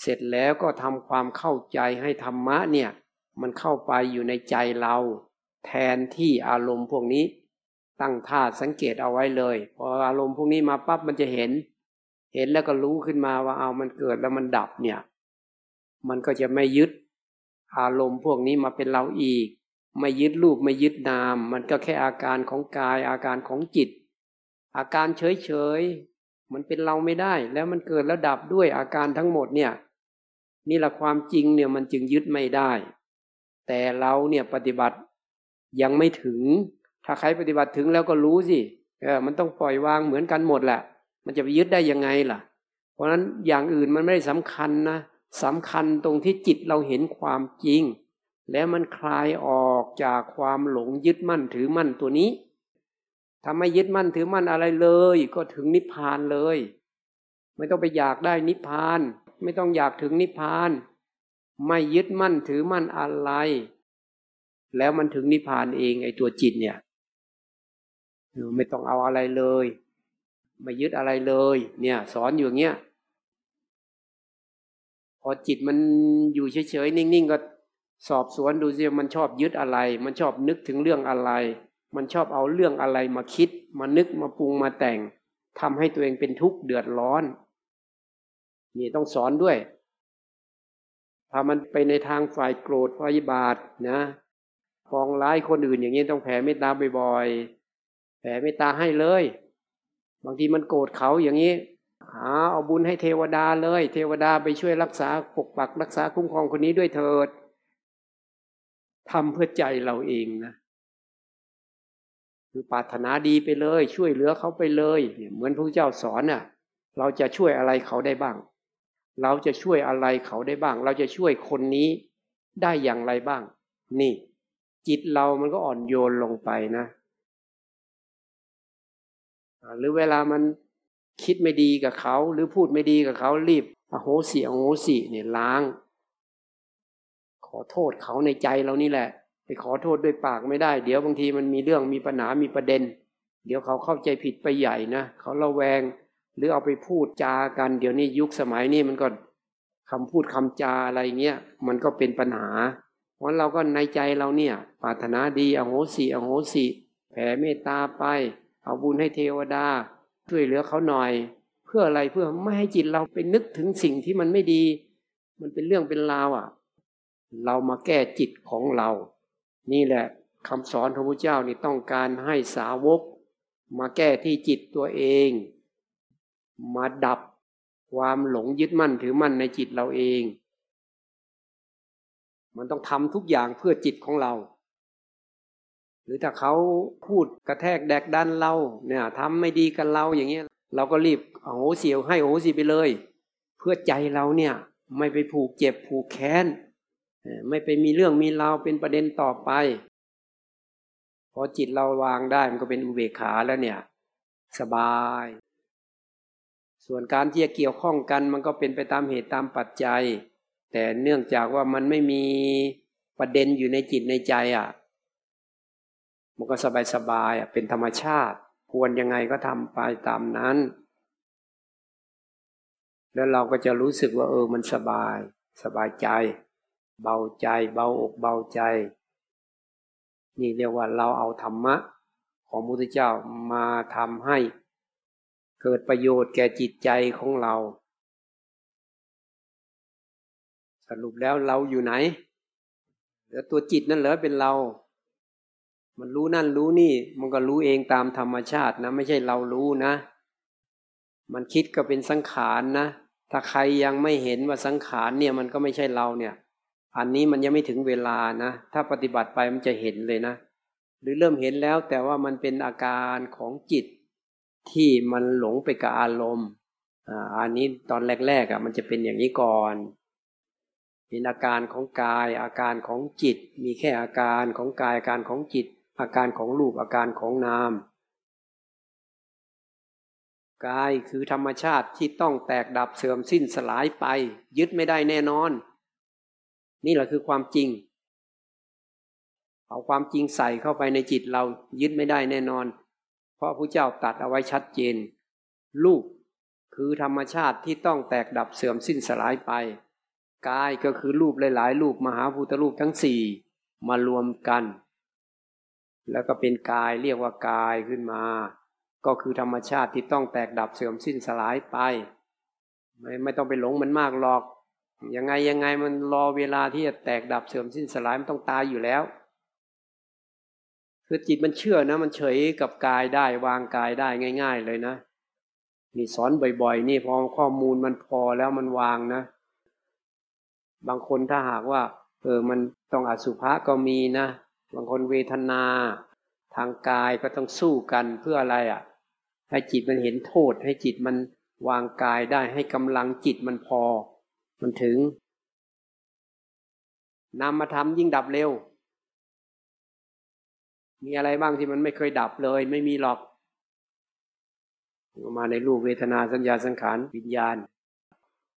เสร็จแล้วก็ทำความเข้าใจให้ธรรมะเนี่ย มันเข้าไปอยู่ในใจเรา แทนที่อารมณ์พวกนี้ ตั้งท่าสังเกตเอาไว้เลย พออารมณ์พวกนี้มาปั๊บมันจะเห็น เห็นแล้วก็รู้ขึ้นมาว่าเอามันเกิดแล้วมันดับเนี่ย มันก็จะไม่ยึดอารมณ์พวกนี้มาเป็นเราอีก ไม่ยึดรูปไม่ยึดนาม มันก็แค่อาการของกายอาการของจิต อาการเฉยเฉยมันเป็นเราไม่ได้ แล้วมันเกิดแล้วดับด้วยอาการทั้งหมดเนี่ย นี่แหละความจริงเนี่ยมันจึงยึดไม่ได้ แต่เราเนี่ยปฏิบัติยังไม่ถึง ถ้าใครปฏิบัติถึงแล้วก็รู้สิเออมันต้องปล่อยวางเหมือนกันหมดแหละ มันจะไปยึดได้ยังไงล่ะ เพราะฉะนั้นอย่างอื่นมันไม่ได้สำคัญนะสำคัญตรงที่จิตเราเห็นความจริง แล้วมันคลายออกจากความหลงยึดมั่นถือมั่นตัวนี้ถ้าไม่ยึดมั่นถือมั่นอะไรเลย ก็ถึงนิพพานเลย ไม่ต้องไปอยากได้นิพพาน ไม่ต้องอยากถึงนิพพาน ไม่ยึดมั่นถือมั่นอะไร แล้วมันถึงนิพพานเองไอ้ตัวจิตเนี่ยไม่ต้องเอาอะไรเลย ไม่ยึดอะไรเลย เนี่ย สอนอยู่เงี้ยพอจิตมันอยู่เฉยๆนิ่งๆก็สอบสวนดูสิมันชอบยึดอะไร มันชอบนึกถึงเรื่องอะไร มันชอบเอาเรื่องอะไรมาคิด มานึกมาปรุงมาแต่งทำให้ตัวเองเป็นทุกข์เดือดร้อน นี่ต้องสอนด้วยพามันไปในทางฝ่ายโกรธฝ่ายบาทนะฟองร้ายคนอื่นอย่างนี้ต้องแผ่เมตตาบ่อยๆแผ่เมตตาให้เลย บางทีมันโกรธเขาอย่างนี้ หาเอาบุญให้เทวดาเลย เทวดาไปช่วยรักษาปกปักรักษาคุ้มครองคนนี้ด้วยเถิดทำเพื่อใจเราเองนะคือปรารถนาดีไปเลย ช่วยเหลือเขาไปเลย เหมือนพระเจ้าสอนน่ะ เราจะช่วยอะไรเขาได้บ้าง เราจะช่วยอะไรเขาได้บ้าง เราจะช่วยคนนี้ได้อย่างไรบ้าง นี่ จิตเรามันก็อ่อนโยนลงไปนะ หรือเวลามันคิดไม่ดีกับเขา หรือพูดไม่ดีกับเขารีบอโหสิอโหสิเนี่ยล้าง ขอโทษเขาในใจเรานี่แหละ ไปขอโทษด้วยปากไม่ได้ เดี๋ยวบางทีมันมีเรื่องมีปัญหามีประเด็น เดี๋ยวเขาเข้าใจผิดไปใหญ่นะเขาระแวง หรือเอาไปพูดจากัน เดี๋ยวนี้ยุคสมัยนี้มันก็คำพูดคำจาอะไรเงี้ยมันก็เป็นปัญหาเพราะเราก็ในใจเราเนี่ยปรารถนาดีอโหสิอโหสิ แผ่เมตตาไป เอาบุญให้เทวดา ช่วยเหลือเขาหน่อย เพื่ออะไรเพื่อไม่ให้จิตเราไปนึกถึงสิ่งที่มันไม่ดี มันเป็นเรื่องเป็นราวอะ เรามาแก้จิตของเรา นี่แหละคำสอนของพระเจ้านี่ต้องการให้สาวก มาแก้ที่จิตตัวเอง มาดับความหลงยึดมั่นถือมั่นในจิตเราเอง มันต้องทำทุกอย่างเพื่อจิตของเรา หรือถ้าเขาพูดกระแทกแดกดันเราเนี่ยทำไม่ดีกันเราอย่างเงี้ย เราก็รีบโอ้โหเสียวให้โอ้โหสิไปเลย เพื่อใจเราเนี่ยไม่ไปผูกเจ็บผูกแค้นไม่ไปมีเรื่องมีราวเป็นประเด็นต่อไป พอจิตเราวางได้มันก็เป็นอุเบกขาแล้วเนี่ย สบาย ส่วนการที่จะเกี่ยวข้องกันมันก็เป็นไปตามเหตุตามปัจจัย แต่เนื่องจากว่ามันไม่มีประเด็นอยู่ในจิตในใจอะ่ะ มันก็สบายสบายเป็นธรรมชาติ ควรยังไงก็ทำไปตามนั้น แล้วเราก็จะรู้สึกว่า เออมันสบาย สบายใจ เบาใจ เบาอกเบาใจ นี่เรียกว่าเราเอาธรรมะ ของพระพุทธเจ้ามาทำให้ เกิดประโยชน์แก่จิตใจของเรา สรุปแล้วเราอยู่ไหนแล้วตัวจิตนั่นเหรอเป็นเรา มันรู้นั่นรู้นี่ มันก็รู้เองตามธรรมชาตินะ ไม่ใช่เรารู้นะ มันคิดก็เป็นสังขารนะ ถ้าใครยังไม่เห็นว่าสังขารเนี่ย มันก็ไม่ใช่เราเนี่ย อันนี้มันยังไม่ถึงเวลานะ ถ้าปฏิบัติไปมันจะเห็นเลยนะ หรือเริ่มเห็นแล้วแต่ว่ามันเป็นอาการของจิต ที่มันหลงไปกับอารมณ์อ่าอันนี้ตอนแรกๆอะมันจะเป็นอย่างนี้ก่อนเป็นอาการของกายอาการของจิต มีแค่อาการของกายอาการของจิต อาการของรูปอาการของนามกายคือธรรมชาติที่ต้องแตกดับเสื่อมสิ้นสลายไป ยึดไม่ได้แน่นอน นี่แหละคือความจริง เอาความจริงใส่เข้าไปในจิตเรายึดไม่ได้แน่นอน เพราะพระเจ้าตัดเอาไว้ชัดเจน รูปคือธรรมชาติที่ต้องแตกดับเสื่อมสิ้นสลายไปกายก็คือรูปหลายๆรูปมหาภูตรูปทั้งสี่มารวมกัน แล้วก็เป็นกายเรียกว่ากายขึ้นมา ก็คือธรรมชาติที่ต้องแตกดับเสื่อมสิ้นสลายไป ไม่ไม่ต้องไปหลงมันมากหรอกยังไงยังไงมันรอเวลาที่จะแตกดับเสื่อมสิ้นสลายมันต้องตายอยู่แล้วคือจิตมันเชื่อนะ มันเฉยกับกายได้วางกายได้ง่าย ๆ เลยนะนี่สอนบ่อย ๆ นี่พอข้อมูลมันพอแล้วมันวางนะ บางคนถ้าหากว่า เออมันต้องอสุภะก็มีนะ บางคนเวทนาทางกายก็ต้องสู้กันเพื่ออะไรอะ่ะ ให้จิตมันเห็นโทษ ให้จิตมันวางกายได้ให้กำลังจิตมันพอ มันถึงนำมาทำยิ่งดับเร็ว มีอะไรบ้างที่มันไม่เคยดับเลย ไม่มีหรอกมาในรูปเวทนาสัญญาสังขารวิญญาณ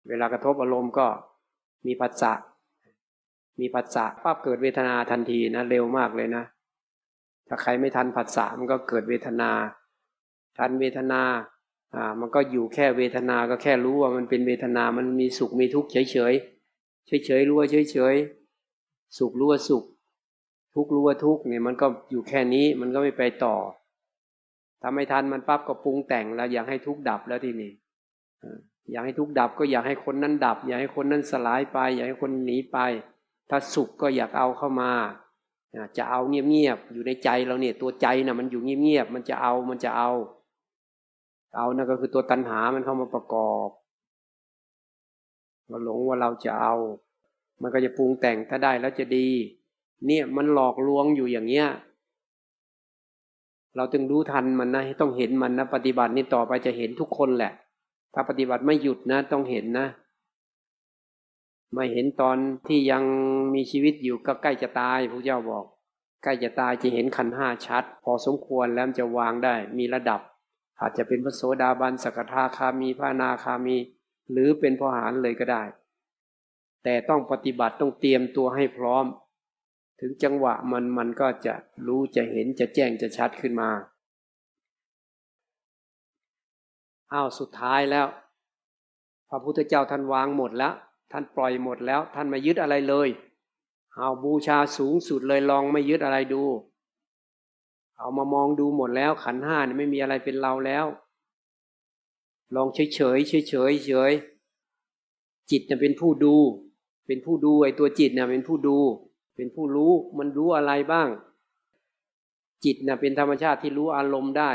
เวลากระทบอารมณ์ก็มีปัสสะ มีผัสสะปั๊บเกิดเวทนาทันทีนะเร็วมากเลยนะถ้าใครไม่ทันผัสสะมันก็เกิดเวทนา ทันเวทนาอ่ามันก็อยู่แค่เวทนาก็แค่รู้ว่ามันเป็นเวทนา มันมีสุขมีทุกข์เฉยเฉยเฉยเฉยรู้ว่าเฉยเฉยสุขรู้ว่าสุข ทุกข์รู้ว่าทุกข์เนี่ยมันก็อยู่แค่นี้มันก็ไม่ไปต่อถ้าไม่ทันมันปั๊บก็ปรุงแต่งแล้วอยากให้ทุกข์ดับแล้วทีนี้อยากให้ทุกข์ดับก็อยากให้คนนั้นดับ อยากให้คนนั้นสลายไป อยากให้คนหนีไป ถ้าสุขก็อยากเอาเข้ามาจะเอาเงียบๆอยู่ในใจเราเนี่ย ตัวใจนะ่ะมันอยู่เงียบๆมันจะเอามันจะเอา เอานั่นก็คือตัวตัณหามันเข้ามาประกอบเราหลงว่าเราจะเอา มันก็จะปรุงแต่งถ้าได้แล้วจะดี เนี่ยมันหลอกลวงอยู่อย่างเงี้ย เราจึงรู้ทันมันนะต้องเห็นมันนะปฏิบัตินี่ต่อไปจะเห็นทุกคนแหละ ถ้าปฏิบัติไม่หยุดนะ ต้องเห็นนะ ไม่เห็นตอนที่ยังมีชีวิตอยู่ก็ใกล้จะตายพระเจ้าบอก ใกล้จะตายจะเห็นขันห้าชัด พอสมควรแล้วจะวางได้ มีระดับ อาจจะเป็นพระโสดาบันสกทาคามีพระนาคามี หรือเป็นพระหานเลยก็ได้ แต่ต้องปฏิบัติต้องเตรียมตัวให้พร้อม ถึงจังหวะมันมันก็จะรู้จะเห็นจะแจ้งจะชัดขึ้นมาอ้าวสุดท้ายแล้ว พระพุทธเจ้าท่านวางหมดแล้ว ท่านปล่อยหมดแล้ว ท่านไม่ยึดอะไรเลยเอาบูชาสูงสุดเลยลองไม่ยึดอะไรดู เอามามองดูหมดแล้ว ขันห้านี่ไม่มีอะไรเป็นเราแล้ว ลองเฉยเฉยเฉยเฉยเฉยจิตเนี่ยเป็นผู้ดู เป็นผู้ดูไอ้ตัวจิตเนี่ยเป็นผู้ดู เป็นผู้รู้มันรู้อะไรบ้าง จิตเนะ่ะเป็นธรรมชาติที่รู้อารมณ์ได้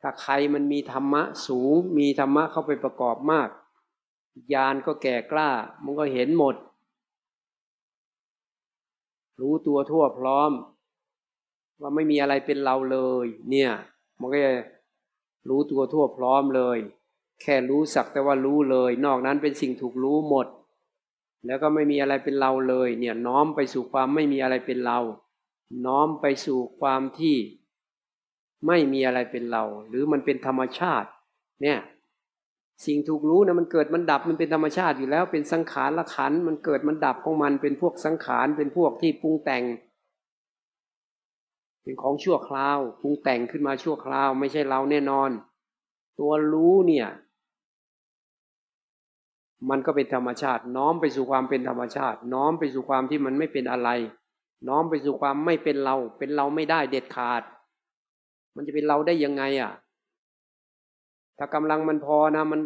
ถ้าใครมันมีธรรมะสูง มีธรรมะเข้าไปประกอบมาก ญาณก็แก่กล้า มันก็เห็นหมด รู้ตัวทั่วพร้อม ว่าไม่มีอะไรเป็นเราเลย เนี่ย มันก็จะรู้ตัวทั่วพร้อมเลย แค่รู้สักแต่ว่ารู้เลย นอกนั้นเป็นสิ่งถูกรู้หมด แล้วก็ไม่มีอะไรเป็นเราเลย เนี่ยน้อมไปสู่ความไม่มีอะไรเป็นเรา น้อมไปสู่ความที่ไม่มีอะไรเป็นเรา หรือมันเป็นธรรมชาติ เนี่ย สิ่งถูกรู้นะมันเกิดมันดับมันเป็นธรรมชาติอยู่แล้ว เป็นสังขารละขันมันเกิดมันดับของมันเป็นพวกสังขารเป็นพวกที่ปรุงแต่ง เป็นของชั่วคราวปรุงแต่งขึ้นมาชั่วคราว ไม่ใช่เราแน่นอน ตัวรู้เนี่ย มันก็เป็นธรรมชาติ น้อมไปสู่ความเป็นธรรมชาติ น้อมไปสู่ความที่มันไม่เป็นอะไร น้อมไปสู่ความไม่เป็นเรา เป็นเราไม่ได้เด็ดขาด มันจะเป็นเราได้ยังไงอะ ถ้ากำลังมันพอนะ มัน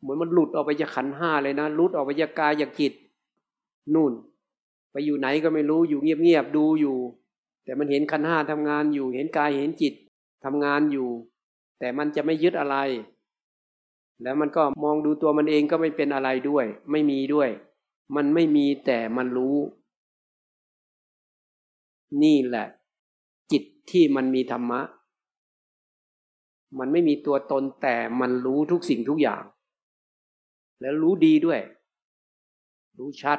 เหมือนมันหลุดออกไปจากขันห้าเลยนะหลุดออกไปจากกายจากจิตนู่น ไปอยู่ไหนก็ไม่รู้อยู่เงียบๆดูอยู่ แต่มันเห็นขันห้าทำงานอยู่ เห็นกายเห็นจิตทำงานอยู่ แต่มันจะไม่ยึดอะไร แล้วมันก็มองดูตัวมันเองก็ไม่เป็นอะไรด้วย ไม่มีด้วย มันไม่มีแต่มันรู้ นี่แหละ จิตที่มันมีธรรมะ มันไม่มีตัวตนแต่มันรู้ทุกสิ่งทุกอย่าง แล้วรู้ดีด้วย รู้ชัด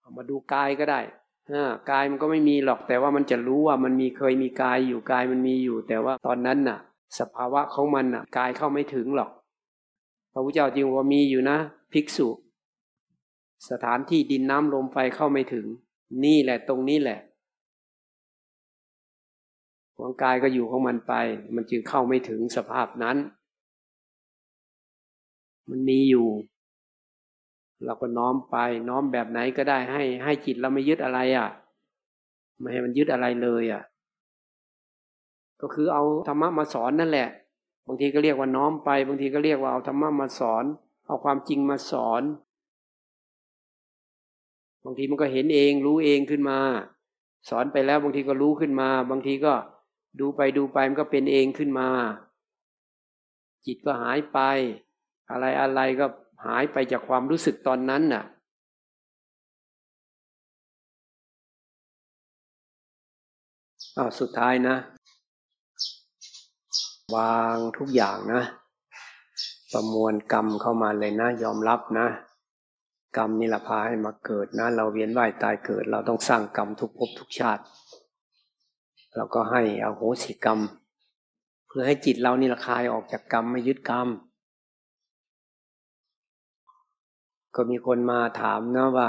เอามาดูกายก็ได้กายมันก็ไม่มีหรอกแต่ว่ามันจะรู้ว่ามันมีเคยมีกายอยู่กายมันมีอยู่ แต่ว่าตอนนั้นน่ะ สภาวะของมันน่ะ กายเข้าไม่ถึงหรอกพระพุทธเจ้าจริงว่ามีอยู่นะ ภิกษุ สถานที่ดินน้ำลมไฟเข้าไม่ถึง นี่แหละตรงนี้แหละ หัวงกายก็อยู่ของมันไป มันจึงเข้าไม่ถึงสภาพนั้น มันมีอยู่ เราก็น้อมไป น้อมแบบไหนก็ได้ให้ ให้จิตเราไม่ยึดอะไรอะ่ะ ไม่ให้มันยึดอะไรเลยอะ่ะ ก็คือเอาธรรมะมาสอนนั่นแหละ บางทีก็เรียกว่าน้อมไป บางทีก็เรียกว่าเอาธรรมะมาสอน เอาความจริงมาสอน บางทีมันก็เห็นเองรู้เองขึ้นมาสอนไปแล้วบางทีก็รู้ขึ้นมา บางทีก็ ดูไปดูไปมันก็เป็นเองขึ้นมา จิตก็หายไป อะไรอะไรก็หายไปจากความรู้สึกตอนนั้นน่ะ อ้าวสุดท้ายนะ วางทุกอย่างนะ ประมวลกรรมเข้ามาเลยนะ ยอมรับนะ กรรมนี่แหละพาให้มาเกิดนะ เราเวียนว่ายตายเกิด เราต้องสร้างกรรมทุกภพทุกชาติ เราก็ให้อโหสิกรรม เพื่อให้จิตเรานี่ละคายออกจากกรรมไม่ยึดกรรม ก็มีคนมาถามนะว่า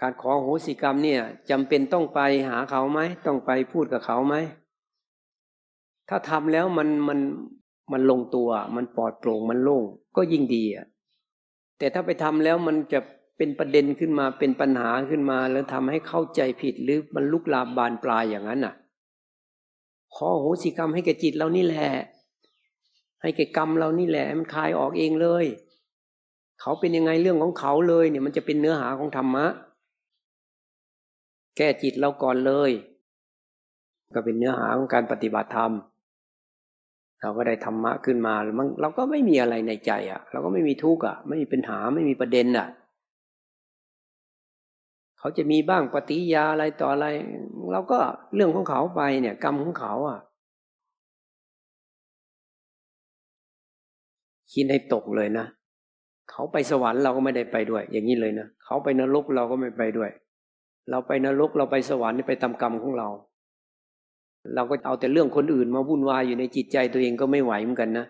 การขอโหสิกรรมเนี่ยจำเป็นต้องไปหาเขาไหมต้องไปพูดกับเขาไหมถ้าทำแล้วมันมันมันลงตัว มันปลอดโปร่งมันโล่งก็ยิ่งดีอะแต่ถ้าไปทำแล้วมันจะ เป็นประเด็นขึ้นมาเป็นปัญหาขึ้นมา แล้วทำให้เข้าใจผิดหรือมันลุกลามบานปลายอย่างนั้นอะ ขอโหสิกรรมให้แก่จิตเรานี่แหละ ให้แก่กรรมเรานี่แหละมันคลายออกเองเลย เขาเป็นยังไงเรื่องของเขาเลยเนี่ย มันจะเป็นเนื้อหาของธรรมะ แก้จิตเราก่อนเลย ก็เป็นเนื้อหาของการปฏิบัติธรรมเราก็ได้ธรรมะขึ้นมาแล้วมันเราก็ไม่มีอะไรในใจอะ เราก็ไม่มีทุกข์อะ ไม่มีปัญหาไม่มีประเด็นอะ เขาจะมีบ้างปฏิยาอะไรต่ออะไร เราก็เรื่องของเขาไปเนี่ย กรรมของเขาอะ คิดให้ตกเลยนะเขาไปสวรรค์เราก็ไม่ได้ไปด้วย อย่างนี้เลยนะเขาไปนรกเราก็ไม่ไปด้วย เราไปนรกเราไปสวรรค์ไปตามกรรมของเรา เราก็เอาแต่เรื่องคนอื่นมาวุ่นวายอยู่ในจิตใจตัวเองก็ไม่ไหวเหมือนกันนะ